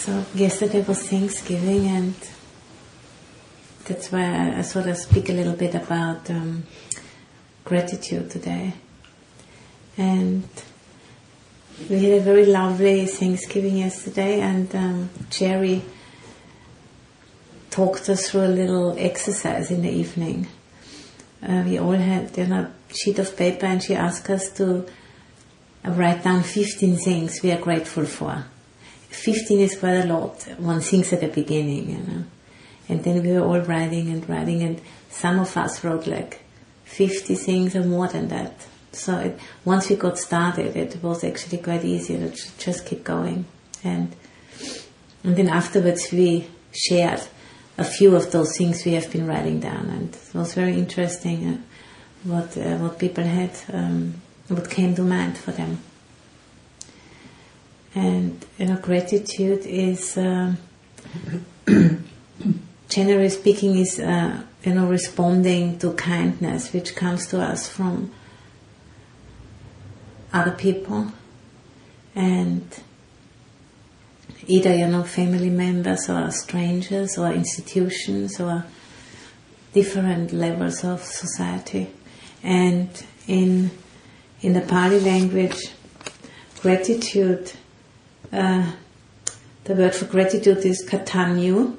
So yesterday was Thanksgiving, and that's why I, sort of speak a little bit about um, gratitude today. And we had a very lovely Thanksgiving yesterday, and um, Jerry talked us through a little exercise in the evening. Uh, we all had you know, a sheet of paper, and she asked us to write down 15 things we are grateful for. 15 is quite a lot. One thinks at the beginning, you know. And then we were all writing and writing, and some of us wrote like 50 things or more than that. So it, once we got started, it was actually quite easy to just keep going. And, and then afterwards we shared a few of those things we have been writing down, and it was very interesting uh, what uh, what people had, um, what came to mind for them. And you know, gratitude is, uh, generally speaking, is uh, you know responding to kindness which comes to us from other people, and either you know family members or strangers or institutions or different levels of society, and in in the Pali language, gratitude uh, the word for gratitude is katanyu,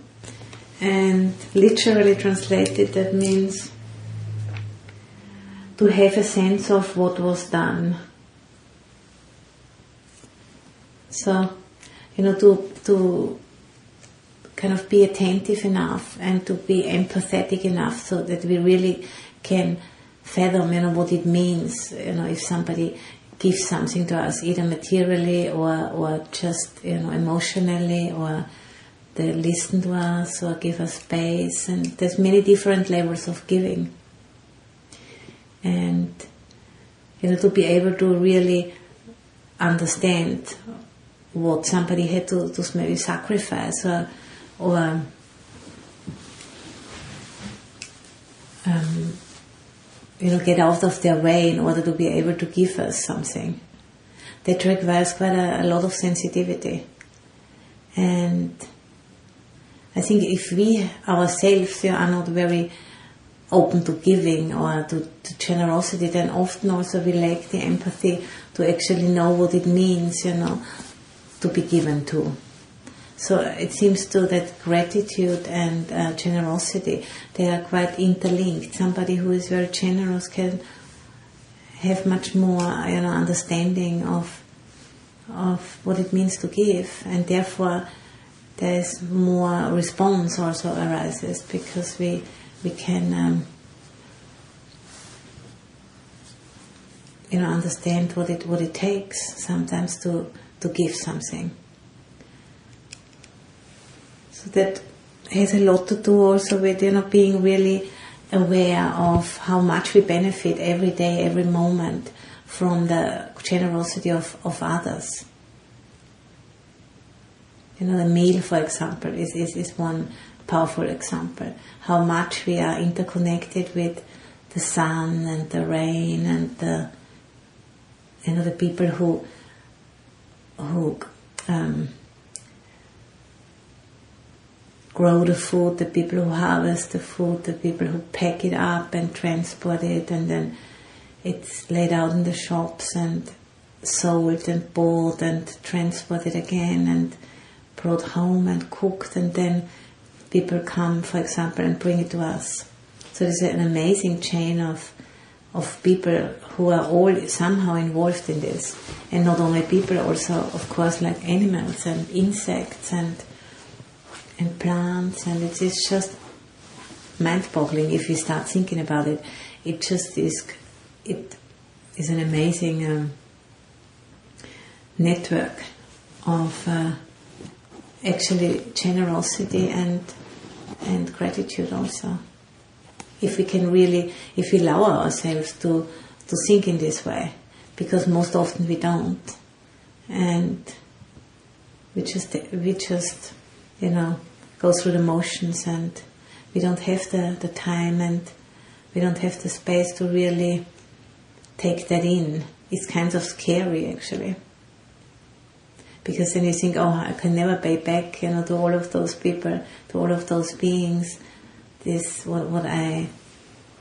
and literally translated, that means to have a sense of what was done. So, you know, to to kind of be attentive enough and to be empathetic enough so that we really can fathom, you know, what it means. You know, if somebody give something to us, either materially or, or just you know emotionally, or they listen to us or give us space. And there's many different levels of giving. And you know to be able to really understand what somebody had to, to maybe sacrifice or or um, you know, get out of their way in order to be able to give us something. That requires quite a, a lot of sensitivity. And I think if we ourselves are not very open to giving or to, to, generosity, then often also we lack the empathy to actually know what it means, you know, to be given to. So it seems to that gratitude and uh, generosity they are quite interlinked. Somebody who is very generous can have much more, you know, understanding of of what it means to give, and therefore there is more response also arises because we we can. Um, you know, understand what it what it takes sometimes to to give something. So that has a lot to do also with you know being really aware of how much we benefit every day, every moment from the generosity of, of others. You know, the meal, for example, is, is, is one powerful example. How much we are interconnected with the sun and the rain and the you know the people who who um, grow the food, the people who harvest the food, the people who pack it up and transport it, and then it's laid out in the shops and sold and bought and transported again and brought home and cooked, and then people come, for example, and bring it to us. So there's an amazing chain of of people who are all somehow involved in this, and not only people, also of course like animals and insects and and plants, and it is just mind-boggling if you start thinking about it. It just is. It is an amazing um, network of uh, actually generosity and and gratitude also. If we can really, if we allow ourselves to to think in this way, because most often we don't, and we just we just you know go through the motions and we don't have the, the time and we don't have the space to really take that in. It's kind of scary actually. Because then you think, oh, I can never pay back, you know, to all of those people, to all of those beings, this, what, what I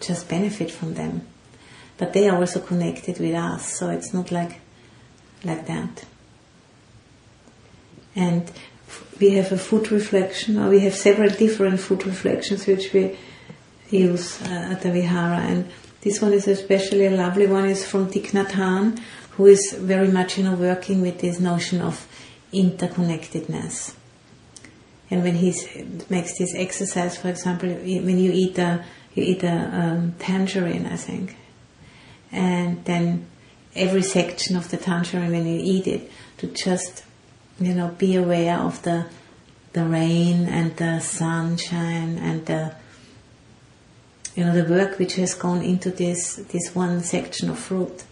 just benefit from them. But they are also connected with us, so it's not like, like that. And we have a food reflection, or we have several different food reflections which we use uh, at the Vihara. And this one is especially a lovely one, is from Thich Nhat Hanh, who is very much you know working with this notion of interconnectedness. And when he makes this exercise, for example, when you eat a you eat a um, tangerine, I think, and then every section of the tangerine when you eat it, to just you know be aware of the the rain and the sunshine and the you know the work which has gone into this this one section of fruit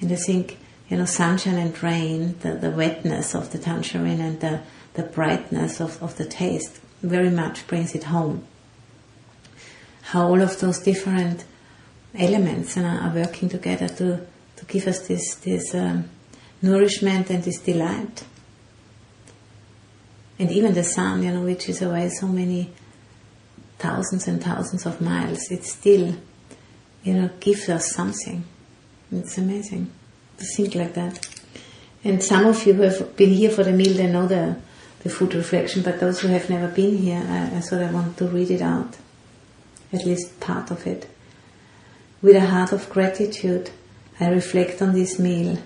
and I think, you know, sunshine and rain, the, the wetness of the tangerine and the, the brightness of, of the taste very much brings it home. How all of those different elements you know, are working together to, to give us this, this um, nourishment and this delight. And even the sun, you know, which is away so many thousands and thousands of miles, it still, you know, gives us something. It's amazing to think like that. And some of you who have been here for the meal, they know the, the food reflection, but those who have never been here, I, I thought I want to read it out, at least part of it. With a heart of gratitude, I reflect on this meal.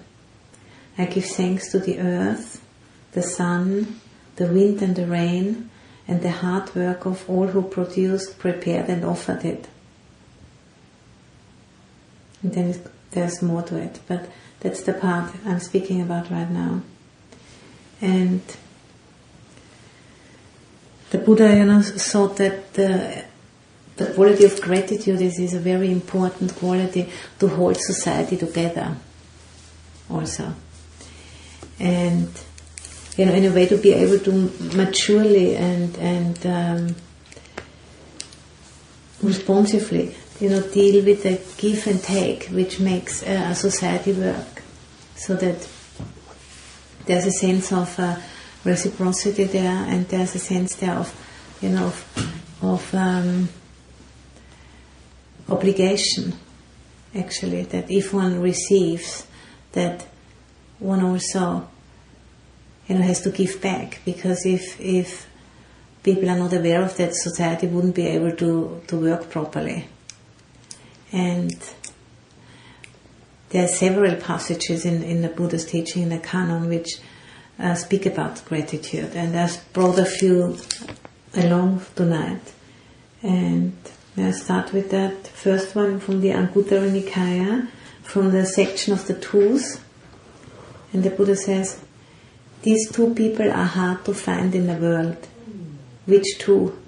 I give thanks to the earth, the sun, the wind and the rain, and the hard work of all who produced, prepared, and offered it. And then there's more to it, but that's the part I'm speaking about right now. And the Buddha, you know, thought that the the quality of gratitude is, is a very important quality to hold society together also. And you know, in a way to be able to maturely and and um, responsively you know, deal with the give and take which makes uh, a society work. So that there's a sense of uh, reciprocity there and there's a sense there of, you know, of, of um, obligation actually, that if one receives, that one also, you know, has to give back because if, if people are not aware of that, society wouldn't be able to, to work properly. And there are several passages in, in the Buddha's teaching in the canon which uh, speak about gratitude, and I've brought a few along tonight. And I'll start with that first one from the Anguttara Nikaya, from the section of the tools. And the Buddha says, These two people are hard to find in the world. Which two?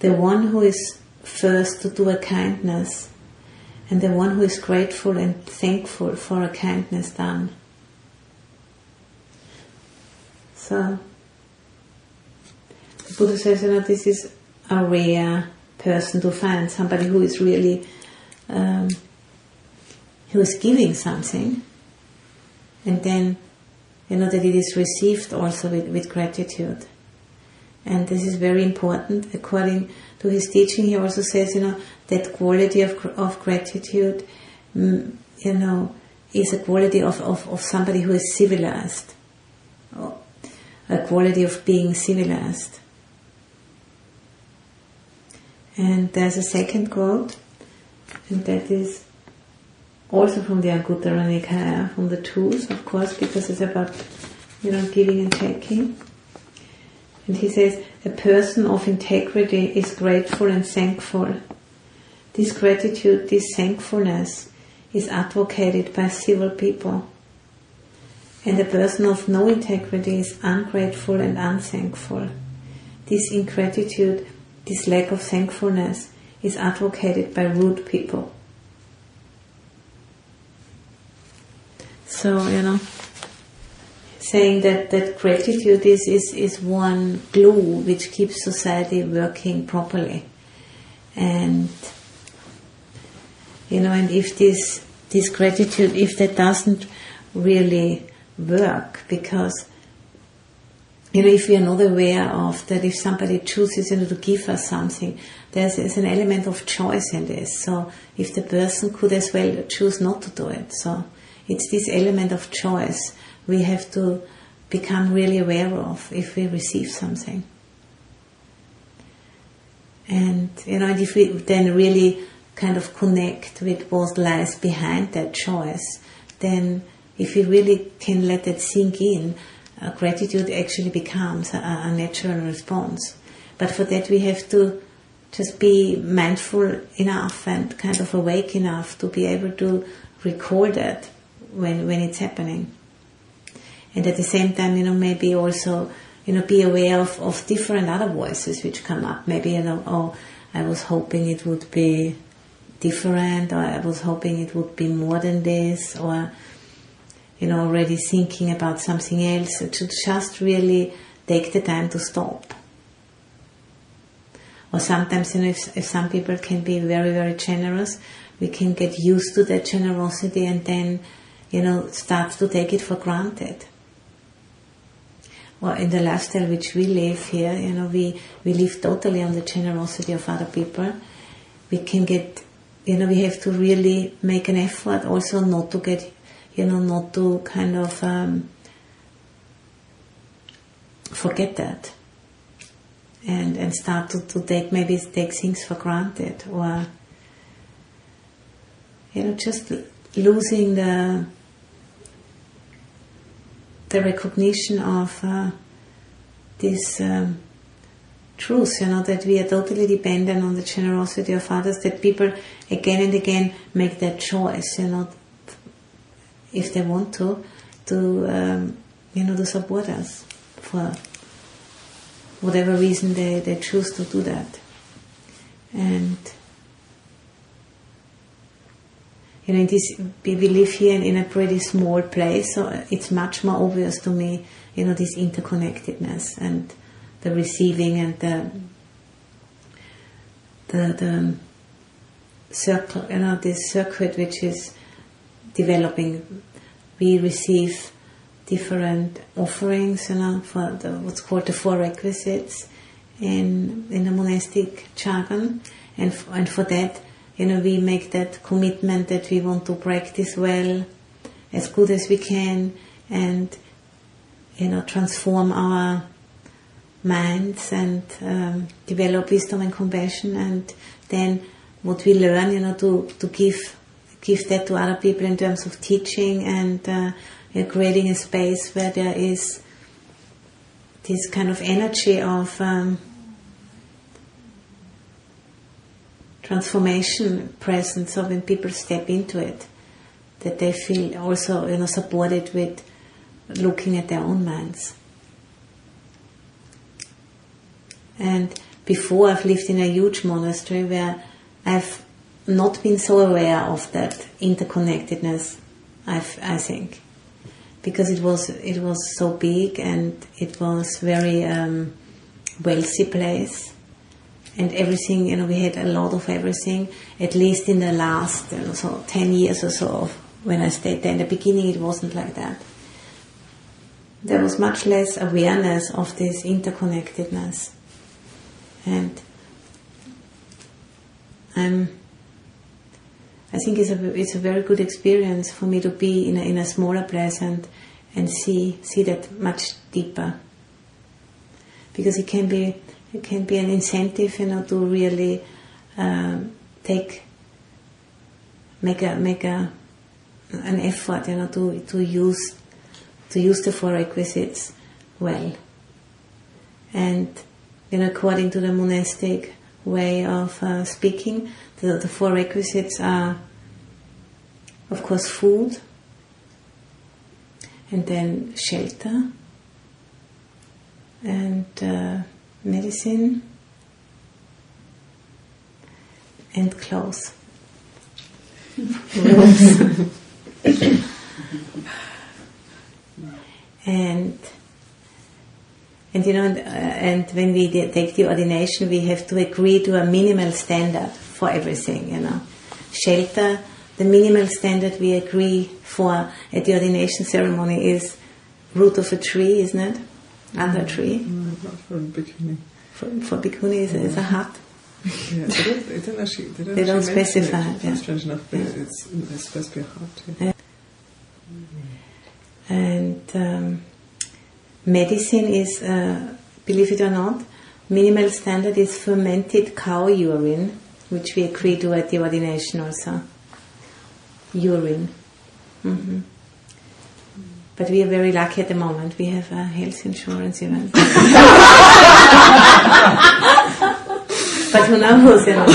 The one who is first to do a kindness, and the one who is grateful and thankful for a kindness done. So, the Buddha says, you know, this is a rare person to find, somebody who is really, um, who is giving something, and then, you know, that it is received also with, with gratitude. And this is very important according to his teaching, he also says, you know, that quality of, of gratitude, mm, you know, is a quality of, of, of somebody who is civilized, a quality of being civilized. And there's a second quote, and that is also from the Anguttara uh, Nikaya, from the tools, of course, because it's about, you know, giving and taking. And he says, a person of integrity is grateful and thankful. This gratitude, this thankfulness is advocated by civil people. And a person of no integrity is ungrateful and unthankful. This ingratitude, this lack of thankfulness is advocated by rude people. So, you know, saying that, that gratitude is, is, is one glue which keeps society working properly. And, you know, and if this, this gratitude, if that doesn't really work because you know, if we are not aware of that, if somebody chooses you know, to give us something, there's, there's, an element of choice in this. So if the person could as well choose not to do it, so it's this element of choice we have to become really aware of if we receive something. And you know, if we then really kind of connect with what lies behind that choice, then if we really can let it sink in, uh, gratitude actually becomes a, a, natural response. But for that, we have to just be mindful enough and kind of awake enough to be able to record it when, when it's happening. And at the same time, you know, maybe also, you know, be aware of, of different other voices which come up. Maybe, you know, oh, I was hoping it would be different, or I was hoping it would be more than this, or you know, already thinking about something else, to just really take the time to stop. Or sometimes, you know, if, if some people can be very, very generous, we can get used to that generosity and then, you know, start to take it for granted. Well, in the lifestyle which we live here, you know, we, we live totally on the generosity of other people. We can get, you know, we have to really make an effort also not to get you know, not to kind of um, forget that and and start to, to take maybe take things for granted or you know just losing the the recognition of uh, this um, truth, you know, that we are totally dependent on the generosity of others, that people again and again make that choice, you know, if they want to, to um, you know, to support us for whatever reason they, they choose to do that. And you know, this, we live here in, a pretty small place, so it's much more obvious to me, you know, this interconnectedness and the receiving and the the, the circle, you know, this circuit which is developing. We receive different offerings, you know, for the, what's called the four requisites in in the monastic jargon, and and for that, you know, we make that commitment that we want to practice well, as good as we can, and you know, transform our minds and um, develop wisdom and compassion, and then what we learn, you know, to to give give that to other people in terms of teaching and uh, creating a space where there is this kind of energy of um, transformation present. So when people step into it, that they feel also you know supported with looking at their own minds. And before I've lived in a huge monastery where I've not been so aware of that interconnectedness. I've, I think because it was it was so big and it was very um, wealthy place and everything you know we had a lot of everything at least in the last you know, so 10 years or so when I stayed there. In the beginning it wasn't like that. There was much less awareness of this interconnectedness. And I'm I think it's a it's a very good experience for me to be in a, in a smaller place and and see see that much deeper. Because it can be it can be an incentive you know to really um, take make a make a an effort you know to to use to use the four requisites well. And you know according to the monastic way of uh, speaking the, the four requisites are, of course, food, and then shelter, and uh, medicine, and clothes. and and you know, and, uh, and when we take the ordination, we have to agree to a minimal standard for everything, you know. Shelter, the minimal standard we agree for at the ordination ceremony is root of a tree, isn't it? Under a tree. No, not for bhikkhuni. For, for bhikkhuni is, is a hut. Yeah, they don't, they don't actually. They don't, They don't specify, It, yeah. Strange enough, but Yeah. it's, it's supposed to be a hut. Yeah. Yeah. And um, medicine is, uh, believe it or not, minimal standard is fermented cow urine, which we agree to at the ordination also. Urine. hmm But we are very lucky at the moment. We have a health insurance even. but who knows, you know?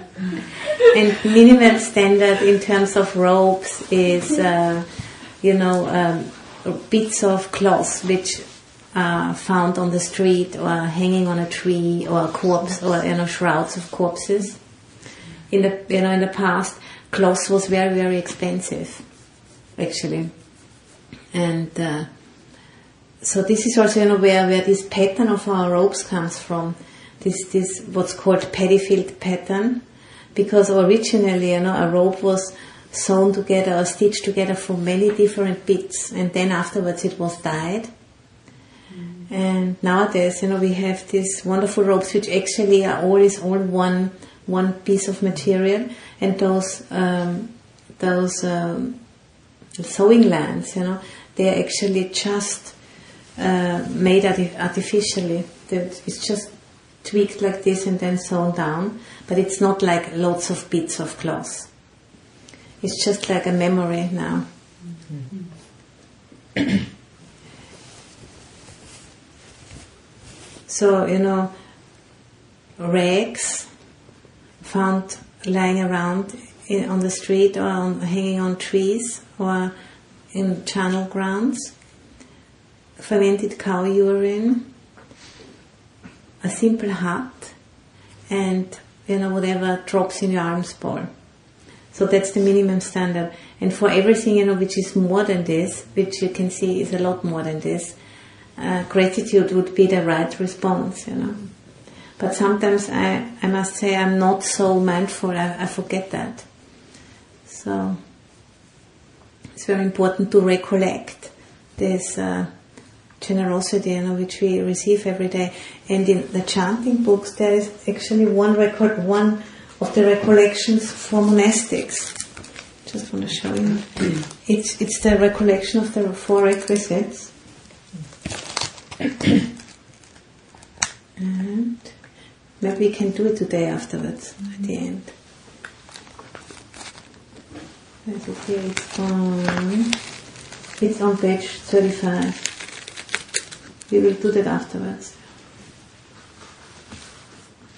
And minimal standard in terms of ropes is, uh, you know, um, bits of cloth which are found on the street or hanging on a tree or a corpse or you know shrouds of corpses. In the you know in the past, cloth was very very expensive, actually, and. Uh, so this is also you know where, where this pattern of our robes comes from. This this what's called paddy field pattern. Because originally you know a robe was sewn together or stitched together from many different bits and then afterwards it was dyed. And nowadays you know we have these wonderful robes which actually are always all one one piece of material and those um, those um, sewing lines you know they are actually just uh, made arti- artificially. It's just tweaked like this and then sewn down, but it's not like lots of bits of cloth. It's just like a memory now. so, you know, rags found lying around in, on the street or on, hanging on trees or in charnel grounds fermented cow urine, a simple hut, and you know whatever drops in your alms bowl. So that's the minimum standard. And for everything you know which is more than this, which you can see is a lot more than this, uh, gratitude would be the right response. You know. But sometimes I, I must say I'm not so mindful. I, I forget that. So it's very important to recollect this. Uh, generosity you know, which we receive every day. And in the chanting books, there is actually one record, one of the recollections for monastics. Just want to show you. It's it's the recollection of the four requisites. and maybe we can do it today afterwards at the end. It's on. It's on page thirty-five. We will do that afterwards.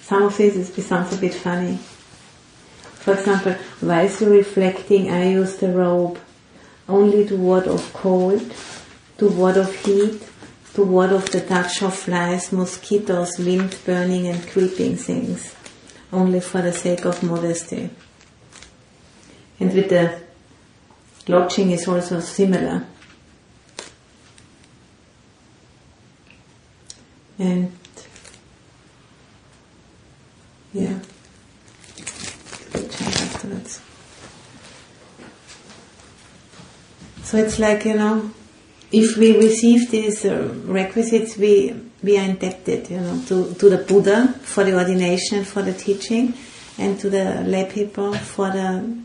Some of this is, sounds a bit funny. For example, whilst you're reflecting, I use the robe only to ward off cold, to ward off heat, to ward of the touch of flies, mosquitoes, wind burning and creeping things, only for the sake of modesty. And with the lodging is also similar. And yeah, afterwards. So it's like you know, if we receive these uh, requisites, we we are indebted, you know, to to the Buddha for the ordination for the teaching, and to the lay people for the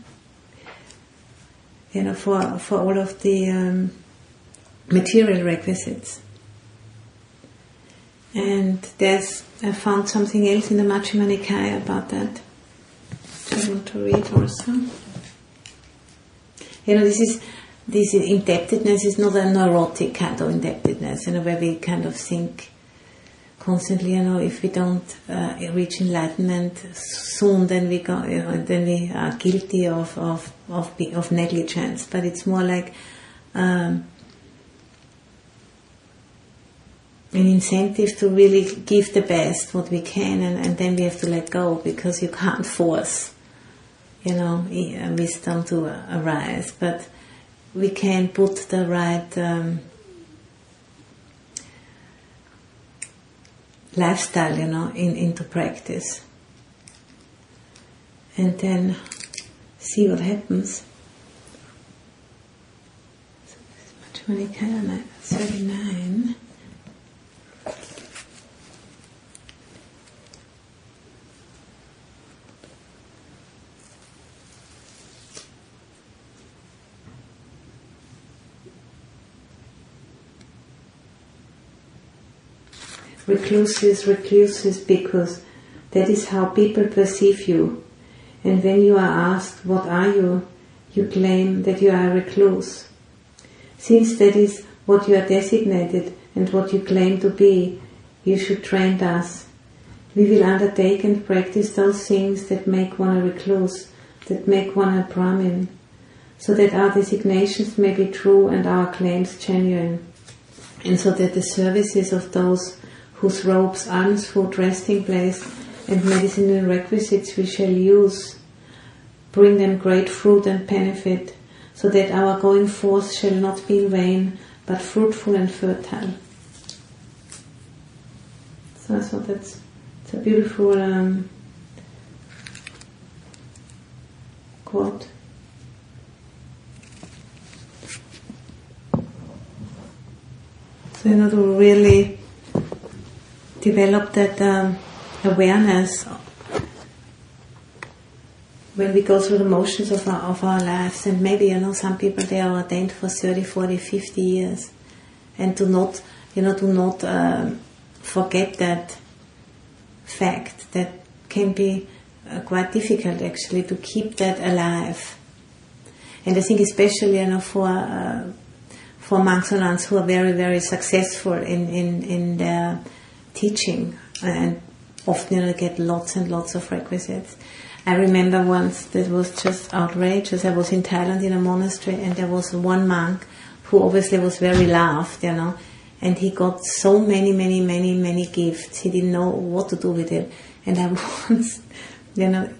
you know for for all of the um, material requisites. And there's, I found something else in the Majjhima Nikaya about that. I want to read also. You know, this is, this indebtedness is not a neurotic kind of indebtedness, you know, where we kind of think constantly, you know, if we don't uh, reach enlightenment soon, then we go, you know, then we are guilty of, of, of, of negligence. But it's more like, um, an incentive to really give the best what we can and, and then we have to let go because you can't force you know wisdom to arise but we can put the right um, lifestyle, you know, in, into practice. And then see what happens. So this much money can I? 39. Recluses, recluses, because that is how people perceive you. And when you are asked, What are you? you claim that you are a recluse. Since that is what you are designated and what you claim to be, you should train thus. We will undertake and practice those things that make one a recluse, that make one a Brahmin, so that our designations may be true and our claims genuine, and so that the services of those whose robes, alms, food, resting place, and medicinal requisites we shall use bring them great fruit and benefit, so that our going forth shall not be in vain, but fruitful and fertile. So thought that's it's a beautiful um, quote. So you know to really develop that um, awareness when we go through the motions of our, of our lives, and maybe, you know, some people, they are ordained for 30, 40, 50 years, and do not, you know, do not uh, forget that fact that can be uh, quite difficult actually to keep that alive. And I think especially, you know, for, uh, for monks and nuns who are very, very successful in, in, in their teaching and often know, get lots and lots of requisites I remember once that was just outrageous. I was in Thailand in a monastery and there was one monk who obviously was very loved, you know, and he got so many, many, many, many gifts. He didn't know what to do with it. And I once, you know,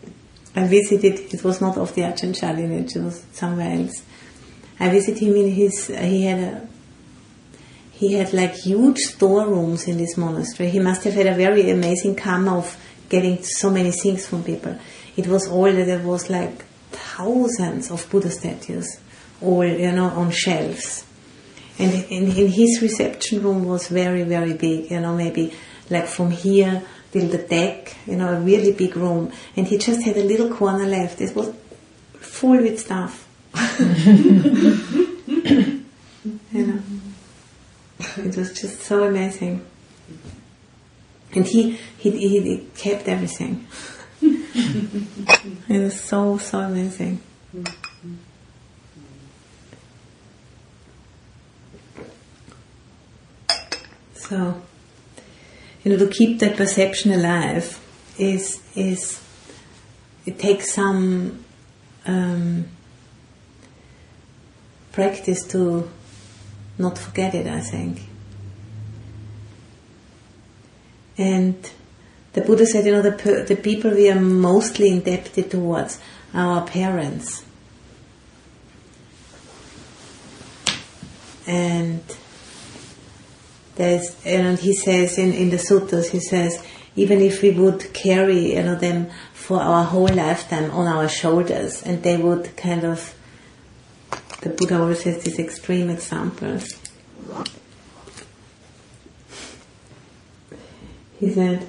I visited, it was not of the Ajahn Chah lineage, it was somewhere else. I visited him in his, he had a, he had like huge storerooms in this monastery. He must have had a very amazing karma of getting so many things from people it was all that there was like thousands of Buddha statues, all you know on shelves. And in, in his reception room was very very big, you know maybe like from here till the deck, you know a really big room. And he just had a little corner left. It was full with stuff. you know, it was just so amazing. And he, he, he kept everything. it was so, so amazing. So, you know, to keep that perception alive is is it takes some um, practice to not forget it. I think, and the Buddha said, you know, the, the people we are mostly indebted towards are our parents. And there's, and he says in, in the suttas, he says, even if we would carry, you know, them for our whole lifetime on our shoulders, and they would kind of, the Buddha always has these extreme examples. He said,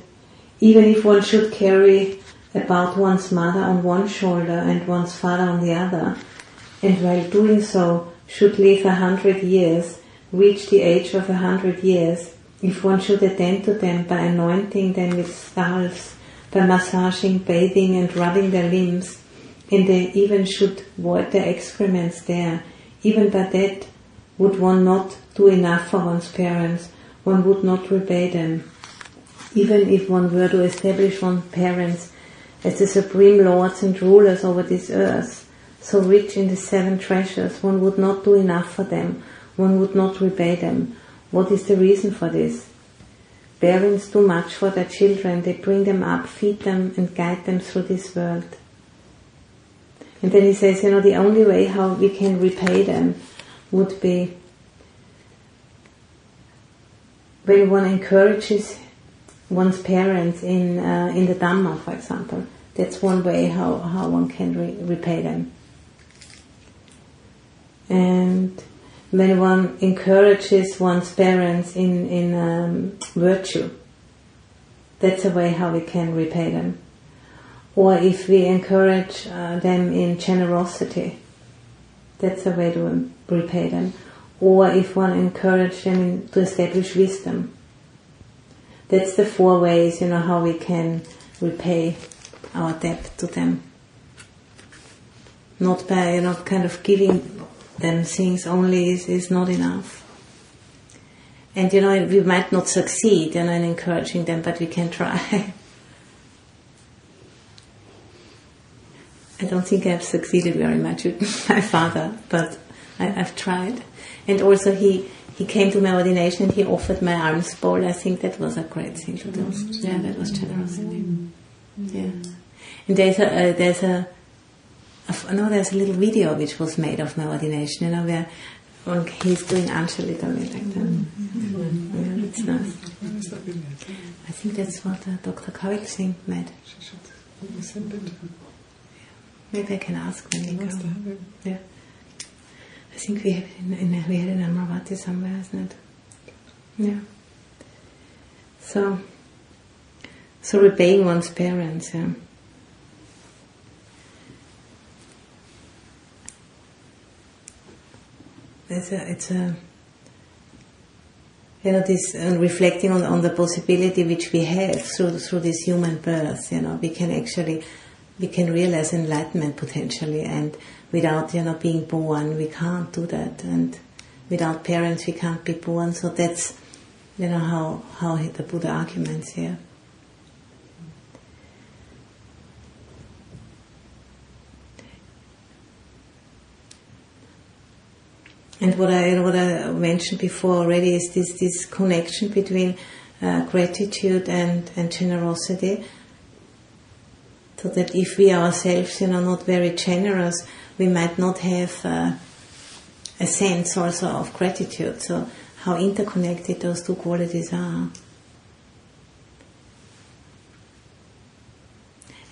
even if one should carry about one's mother on one shoulder and one's father on the other, and while doing so should live a hundred years, reach the age of a hundred years, if one should attend to them by anointing them with salves, by massaging, bathing and rubbing their limbs, and they even should void their excrements there, even by that would one not do enough for one's parents, one would not repay them even if one were to establish one's parents as the supreme lords and rulers over this earth, so rich in the seven treasures, one would not do enough for them, one would not repay them. What is the reason for this? Parents do much for their children, they bring them up, feed them, and guide them through this world. And then he says, you know, the only way how we can repay them would be when one encourages one's parents in uh, in the Dhamma, for example. That's one way how, how one can re- repay them. And when one encourages one's parents in, in um, virtue, that's a way how we can repay them. Or if we encourage uh, them in generosity, that's a way to repay them. Or if one encourages them in, to establish wisdom, that's the four ways, you know, how we can repay our debt to them. Not by, you know, kind of giving them things only is, is not enough. And, you know, we might not succeed, you know, in encouraging them, but we can try. I don't think I've succeeded very much with my father, but I, have tried. And also he, he came to my ordination and he offered my alms bowl. I think that was a great thing to do. Yeah, that was generosity. Yeah. And there's a, uh, there's a, a, no, there's a little video which was made of my ordination, you know, where he's doing Anjali like that. Yeah, it's nice. I think that's what uh, Dr. Kavik Singh made. Maybe I can ask when we go. Yeah. I think we have it in, in we had it in Amaravati somewhere, isn't it? Yeah. So, so repaying one's parents, yeah. It's a, it's a, you know, this uh, reflecting on, on the possibility which we have through through this human birth. You know, we can actually we can realize enlightenment potentially, and without you know being born, we can't do that, and without parents, we can't be born. So that's you know how how the Buddha arguments here. And what I what I mentioned before already is this this connection between uh, gratitude and and generosity so that if we ourselves, you know, not very generous, we might not have uh, a sense also of gratitude. So how interconnected those two qualities are.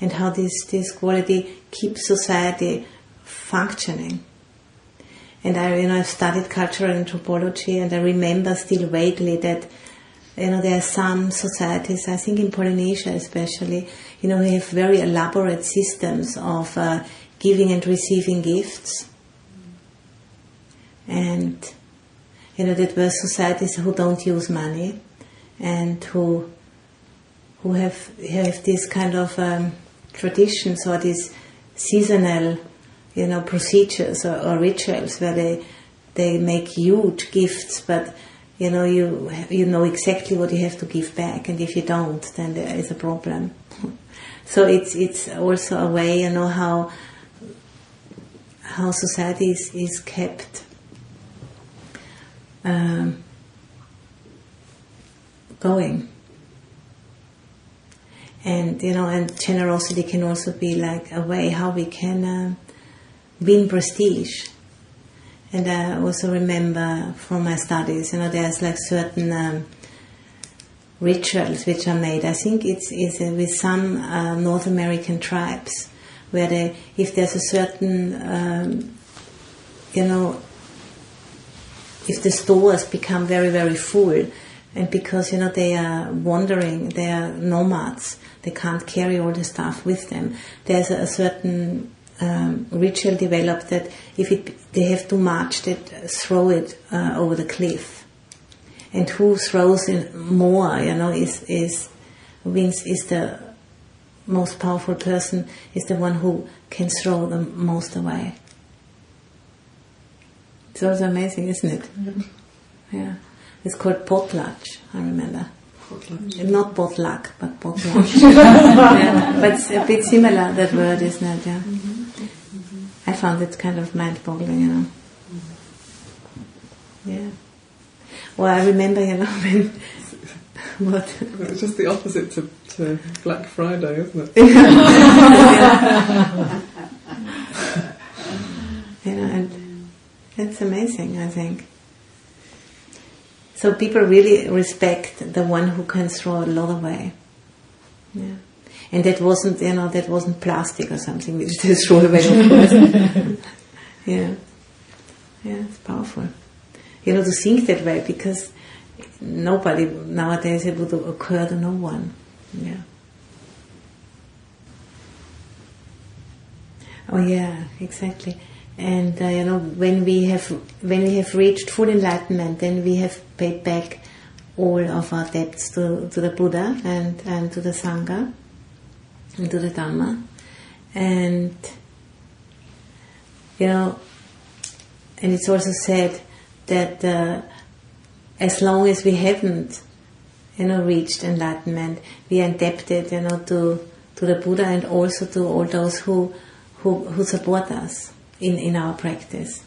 And how this, this quality keeps society functioning. And I, you know, I've studied cultural anthropology and I remember still vaguely that you know, there are some societies, I think in Polynesia especially, you know, we have very elaborate systems of uh, giving and receiving gifts. And, you know, that were societies who don't use money and who, who have, have this kind of um, traditions or these seasonal, you know, procedures or, or rituals where they, they make huge gifts, but you know you you know exactly what you have to give back and if you don't then there is a problem. So it's it's also a way you know how how society is, is kept um, going. And you know and generosity can also be like a way how we can uh, win prestige and I also remember from my studies, you know, there's like certain um, rituals which are made. I think it's, it's uh, with some uh, North American tribes where they, if there's a certain, um, you know, if the stores become very, very full, and because you know they are wandering, they are nomads, they can't carry all the stuff with them. There's a, a certain um, ritual developed that if it, they have too much, they throw it uh, over the cliff. And who throws in more, you know, is is wins is the most powerful person, is the one who can throw the most away. It's also amazing, isn't it? Mm-hmm. Yeah. It's called potlatch, I remember. Potlatch. Not potluck, but potlatch. yeah. But it's a bit similar, that word, isn't it? Yeah. Mm-hmm. I found it kind of mind-boggling, you know. Mm-hmm. Yeah. Well, I remember, you know, when what? It's just the opposite to, to Black Friday, isn't it? you know, and it's amazing, I think. So people really respect the one who can throw a lot away. Yeah and that wasn't you know that wasn't plastic or something which is thrown away of course yeah yeah it's powerful you know, to think that way because nobody nowadays it would occur to no one. Yeah. Oh yeah, exactly. And uh, you know, when we have when we have reached full enlightenment, then we have paid back all of our debts to, to the Buddha and, and to the Sangha and to the Dhamma. And you know, and it's also said that uh, as long as we haven't, you know, reached enlightenment, we are indebted, you know, to to the Buddha and also to all those who who, who support us in, in our practice.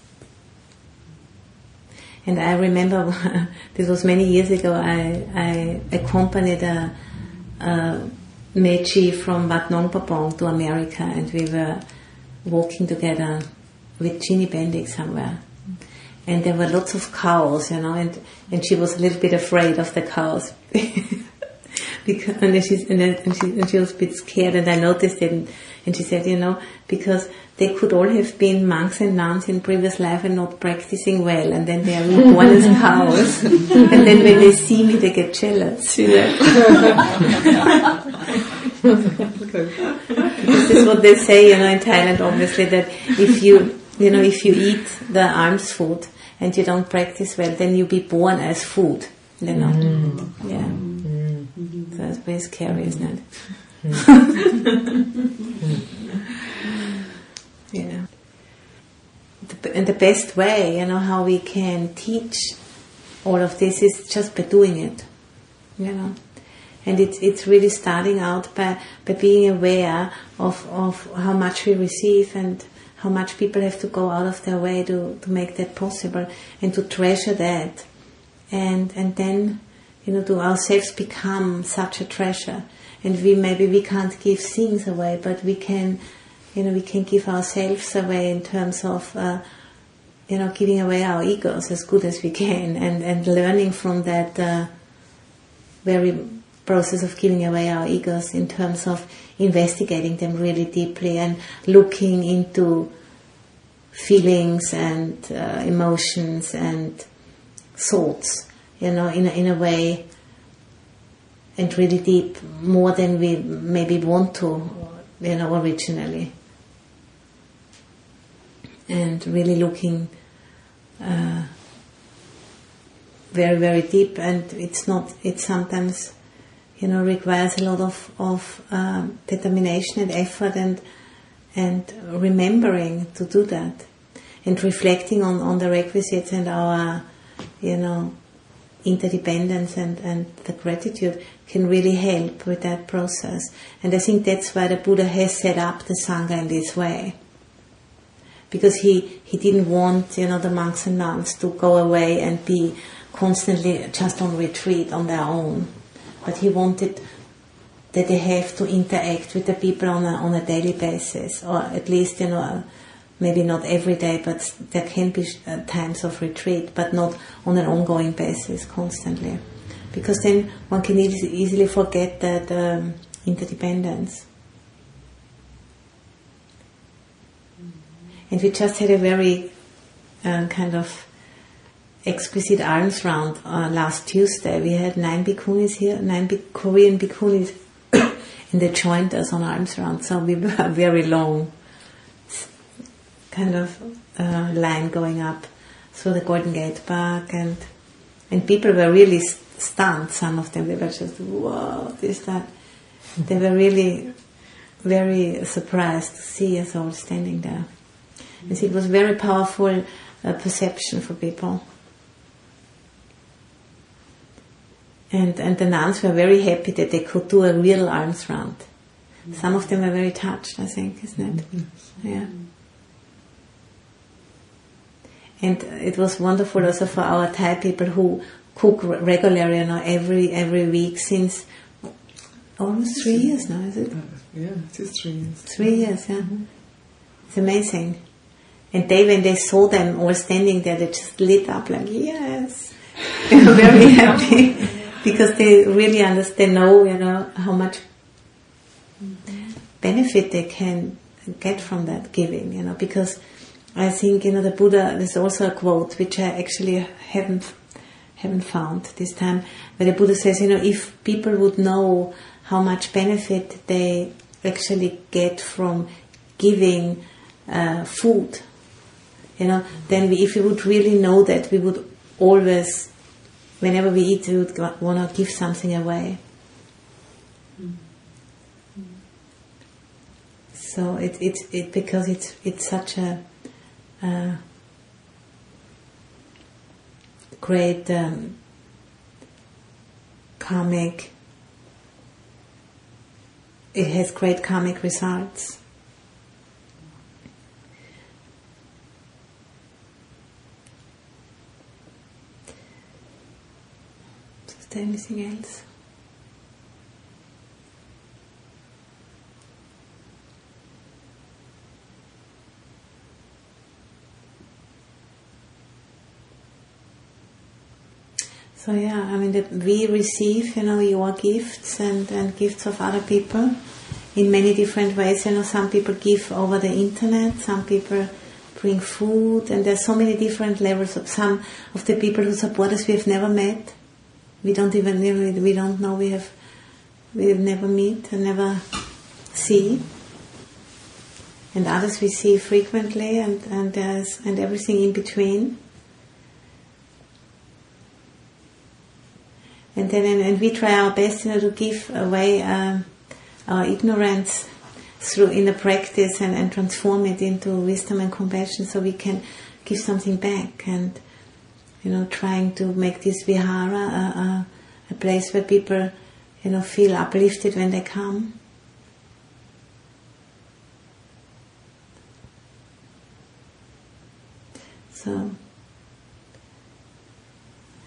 And I remember this was many years ago. I, I accompanied a, a Mechi from Wat Nong Pah Pong to America, and we were walking together with Ginny Bendick somewhere. And there were lots of cows, you know, and, and she was a little bit afraid of the cows. because, and, she, and, and, she, and she was a bit scared, and I noticed it. And, and she said, you know, because they could all have been monks and nuns in previous life and not practicing well, and then they are reborn as cows. and then when they see me, they get jealous. You know? this is what they say, you know, in Thailand, obviously, that if you, you know, if you eat the alms food and you don't practice well, then you be born as food, you know. Mm. Yeah. So it's very scary, isn't it? Hmm. yeah. And the best way, you know, how we can teach all of this is just by doing it, you know. And it's, it's really starting out by, by being aware of, of how much we receive and how much people have to go out of their way to, to make that possible and to treasure that. And, and then, you know, to ourselves become such a treasure. And we maybe we can't give things away, but we can, you know, we can give ourselves away in terms of, uh, you know, giving away our egos as good as we can, and and learning from that uh, very process of giving away our egos in terms of investigating them really deeply and looking into feelings and uh, emotions and thoughts, you know, in a, in a way and really deep, more than we maybe want to, you know, originally. And really looking uh, very, very deep, and it's not, it sometimes, you know, requires a lot of, of uh, determination and effort and, and remembering to do that and reflecting on, on the requisites and our, you know, interdependence and, and the gratitude can really help with that process. And I think that's why the Buddha has set up the Sangha in this way. Because he, he didn't want, you know, the monks and nuns to go away and be constantly just on retreat on their own. But he wanted that they have to interact with the people on a, on a daily basis, or at least, you know, maybe not every day, but there can be uh, times of retreat, but not on an ongoing basis constantly. Because then one can easily forget that um, interdependence. And we just had a very uh, kind of exquisite alms round uh, last Tuesday. We had nine bhikkhunis here, nine Korean bhikkhunis, and they joined us on alms round. So we were very long kind of uh, line going up through the Golden Gate Park, and and people were really stunned. Some of them they were just wow, this that. They were really very surprised to see us all standing there. And it was very powerful uh, perception for people. And and the nuns were very happy that they could do a real alms round. Some of them were very touched, I think, isn't it? Yeah. And it was wonderful also for our Thai people who cook regularly, you know, every every week since almost three years now, is it? Yeah, it is three years. Three years, yeah. Mm-hmm. It's amazing. And they, when they saw them all standing there, they just lit up like, yes. They were very happy because they really understand, know, you know, how much benefit they can get from that giving, you know, because I think you know the Buddha. There's also a quote which I actually haven't haven't found this time, where the Buddha says, you know, if people would know how much benefit they actually get from giving uh, food, you know, then we, if we would really know that, we would always, whenever we eat, we would want to give something away. So it, it, it because it's it's such a uh, great um, karmic. It has great karmic results. Is there anything else? So yeah, I mean that we receive, you know, your gifts and, and gifts of other people in many different ways. You know, some people give over the internet, some people bring food, and there's so many different levels of some of the people who support us we have never met. We don't even we don't know we have we have never meet and never see. And others we see frequently and, and there's and everything in between. And then and, and, we try our best you know, to give away um, our ignorance through in the practice and, and transform it into wisdom and compassion so we can give something back and you know trying to make this vihara a, a, a place where people you know feel uplifted when they come. So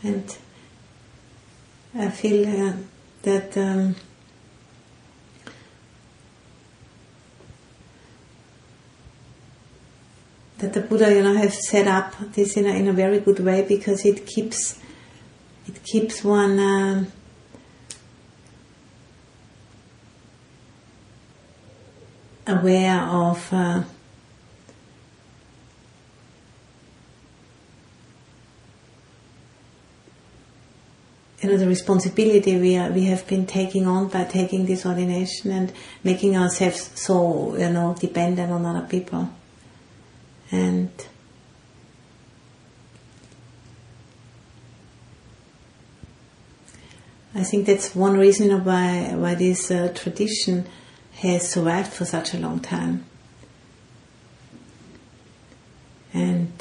and I feel uh, that um, that the Buddha, you know, has set up this in a, in a very good way because it keeps it keeps one um, aware of. Uh, you know the responsibility we are, we have been taking on by taking this ordination and making ourselves so you know dependent on other people. And I think that's one reason why why this uh, tradition has survived for such a long time. And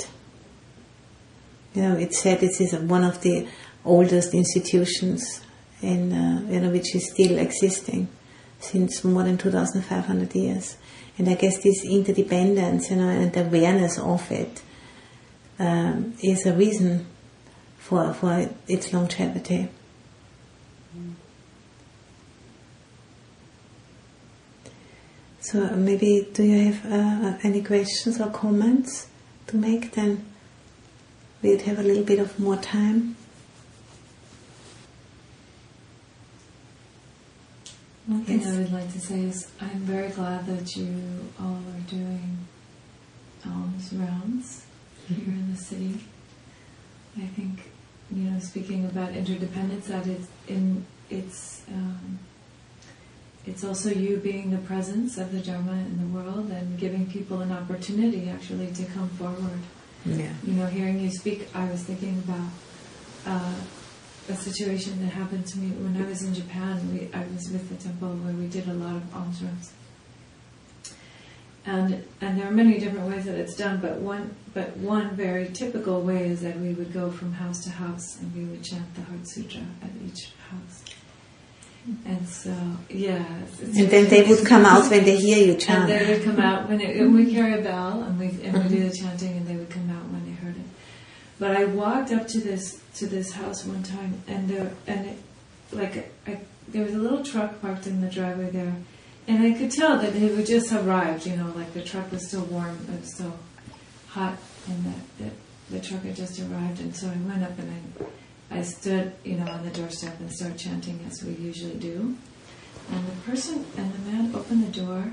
you know it's said this is one of the oldest institutions in, uh, you know, which is still existing since more than 2,500 years. And I guess this interdependence, you know, and awareness of it um, is a reason for, for its longevity. So maybe do you have uh, any questions or comments to make? Then we'd have a little bit of more time. One thing. I would like to say is I'm very glad that you all are doing alms rounds here in the city. I think, you know, speaking about interdependence, that is in it's um, it's also you being the presence of the Dharma in the world and giving people an opportunity actually to come forward. Yeah. You know, hearing you speak, I was thinking about. Uh, a situation that happened to me when I was in Japan. We, I was with the temple where we did a lot of alms rounds. And, and there are many different ways that it's done, but one, but one very typical way is that we would go from house to house and we would chant the Heart Sutra at each house. And so, yeah. and then they would come out when they hear you chant. And they would come out when it, we carry a bell and we and we do the chanting, and they would come out when they heard it. But I walked up to this to this house one time, and there and it, like I, there was a little truck parked in the driveway there, and I could tell that it had just arrived. You know, like the truck was still warm, it was still hot, and that, that the truck had just arrived. And so I went up and I I stood, you know, on the doorstep and started chanting as we usually do. And the person and the man opened the door,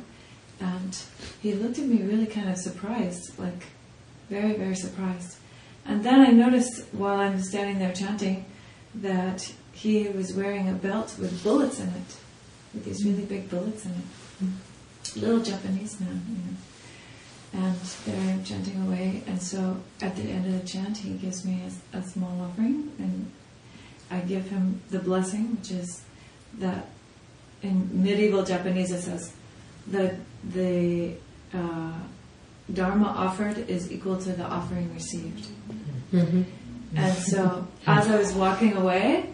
and he looked at me really kind of surprised, like very, very surprised. And then I noticed while I'm standing there chanting that he was wearing a belt with bullets in it, with these really big bullets in it. Little Japanese man, you know. And there I am chanting away, and so at the end of the chant, he gives me a, a small offering, and I give him the blessing, which is that in medieval Japanese it says the the uh, dharma offered is equal to the offering received. Mm-hmm. And so as I was walking away,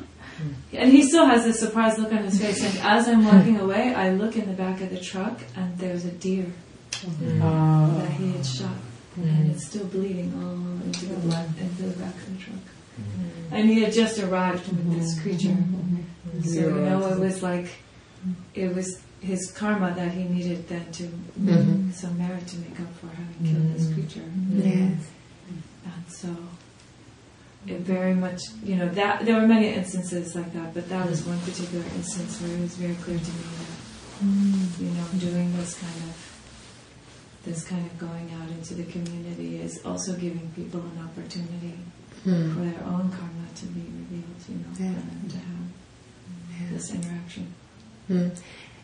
and he still has this surprised look on his face, and as I'm walking away, I look in the back of the truck, and there's a deer that he had shot, and it's still bleeding all into the left into the back of the truck. And he had just arrived with this creature. So you know, it was like it was his karma that he needed then to Mhm. some merit to make up for having killed this creature. Yes. And so it very much, you know, that there were many instances like that, but that was one particular instance where it was very clear to me that, you know, doing this kind of this kind of going out into the community is also giving people an opportunity Hmm. for their own karma to be revealed, you know, Yeah. for them to have this interaction. Mm.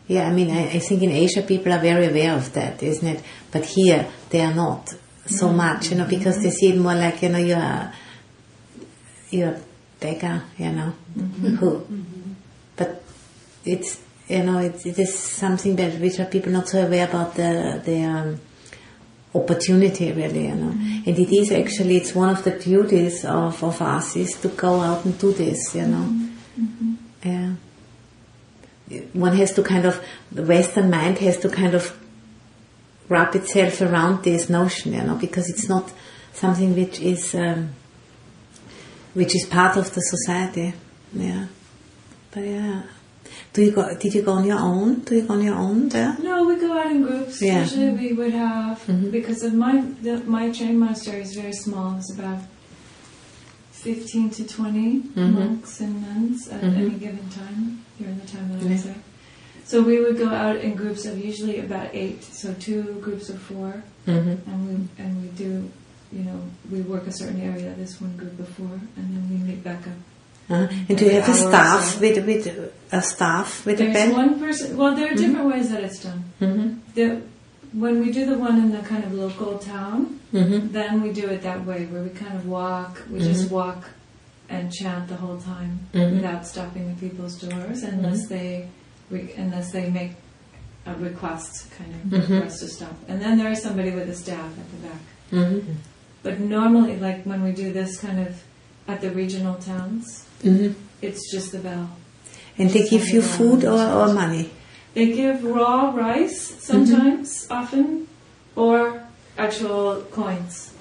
Yeah, I mean, I, I think in Asia people are very aware of that, isn't it? But here they are not so mm-hmm. much, you know, mm-hmm. because they see it more like, you know, you're a, you're a beggar, you know, mm-hmm. who, but it's, you know, it, it is something that which are people not so aware about the, the um, opportunity really, you know. And it is actually, it's one of the duties of, of us is to go out and do this, you know. Yeah one has to kind of the western mind has to kind of wrap itself around this notion you know because it's not something which is um, which is part of the society yeah but yeah do you go did you go on your own do you go on your own there No, we go out in groups. Yeah. Usually we would have Mhm. because of my the, my train monastery is very small. It's about fifteen to 20 Mhm. monks and nuns at Mhm. any given time during the time that I was there. So we would go out in groups of usually about eight, so two groups of four, mm-hmm. and we and we do, you know, we work a certain area. This one group before, and then we meet back up. uh, and do you have a staff so- with with a staff with a There's one person. Well, there are different ways that it's done. mm-hmm. The, when we do the one in the kind of local town, Mm-hmm. then we do it that way, where we kind of walk, we just walk and chant the whole time Mhm. without stopping at people's doors, unless they, re- unless they make a request, kind of Mhm. for us to stop. And then there is somebody with a staff at the back. Mm-hmm. But normally, like when we do this kind of at the regional towns, Mm-hmm. it's just the bell. and they give you food or, or money They give raw rice sometimes, often, or actual coins.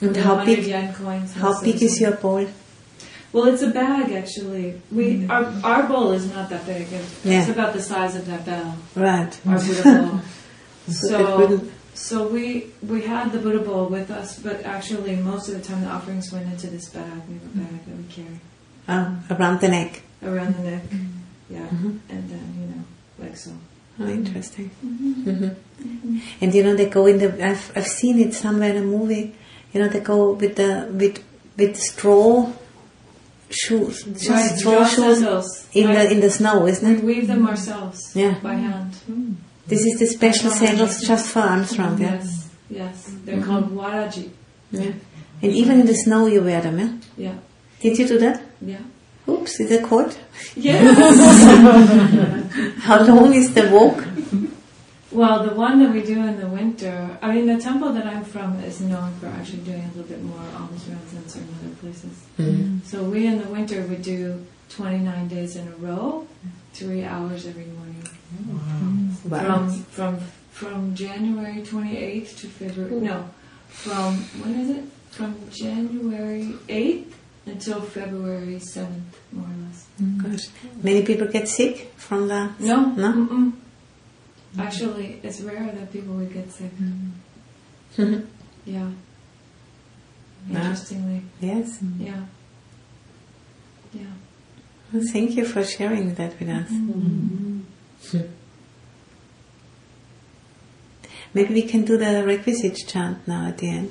and how big coins. how big is your bowl Well, it's a bag actually. We our our bowl is not that big. It's, Yeah. about the size of that bell. right Our Buddha bowl. so so we we had the Buddha bowl with us, but actually most of the time the offerings went into this bag. We have a bag that we carry uh, around the neck around the neck. Yeah, Mhm. and then you know like so. Oh, interesting. hmm And you know, they go in the. I've I've seen it somewhere in a movie. You know, they go with the with with straw shoes, just Right, straw draw shoes sandals. in Right. the in the snow, isn't it? We it? weave them ourselves Yeah. by hand. Mm-hmm. This is the special sandals just for alms round. Yeah. Yes, yes. They're Mhm. called waraji. yeah. And even in the snow, you wear them. Yeah. Yeah, Did you do that? yeah. Oops, is it cold? Yes. How long is the walk? well, the one that we do in the winter, I mean, the temple that I'm from is known for actually doing a little bit more alms rounds than certain other places. Mm. So we in the winter would do 29 days in a row, three hours every morning. Wow! From, from, from January 28th to February, no, from, when is it? From January 8th until February 7th, more or less. Gosh, many people get sick from that? No, No? Mm-mm. Actually, it's rare that people would get sick. Mhm. Yeah. Ah. Interestingly, yes. yeah. Yeah. Well, thank you for sharing that with us. Maybe we can do the requisite chant now at the end.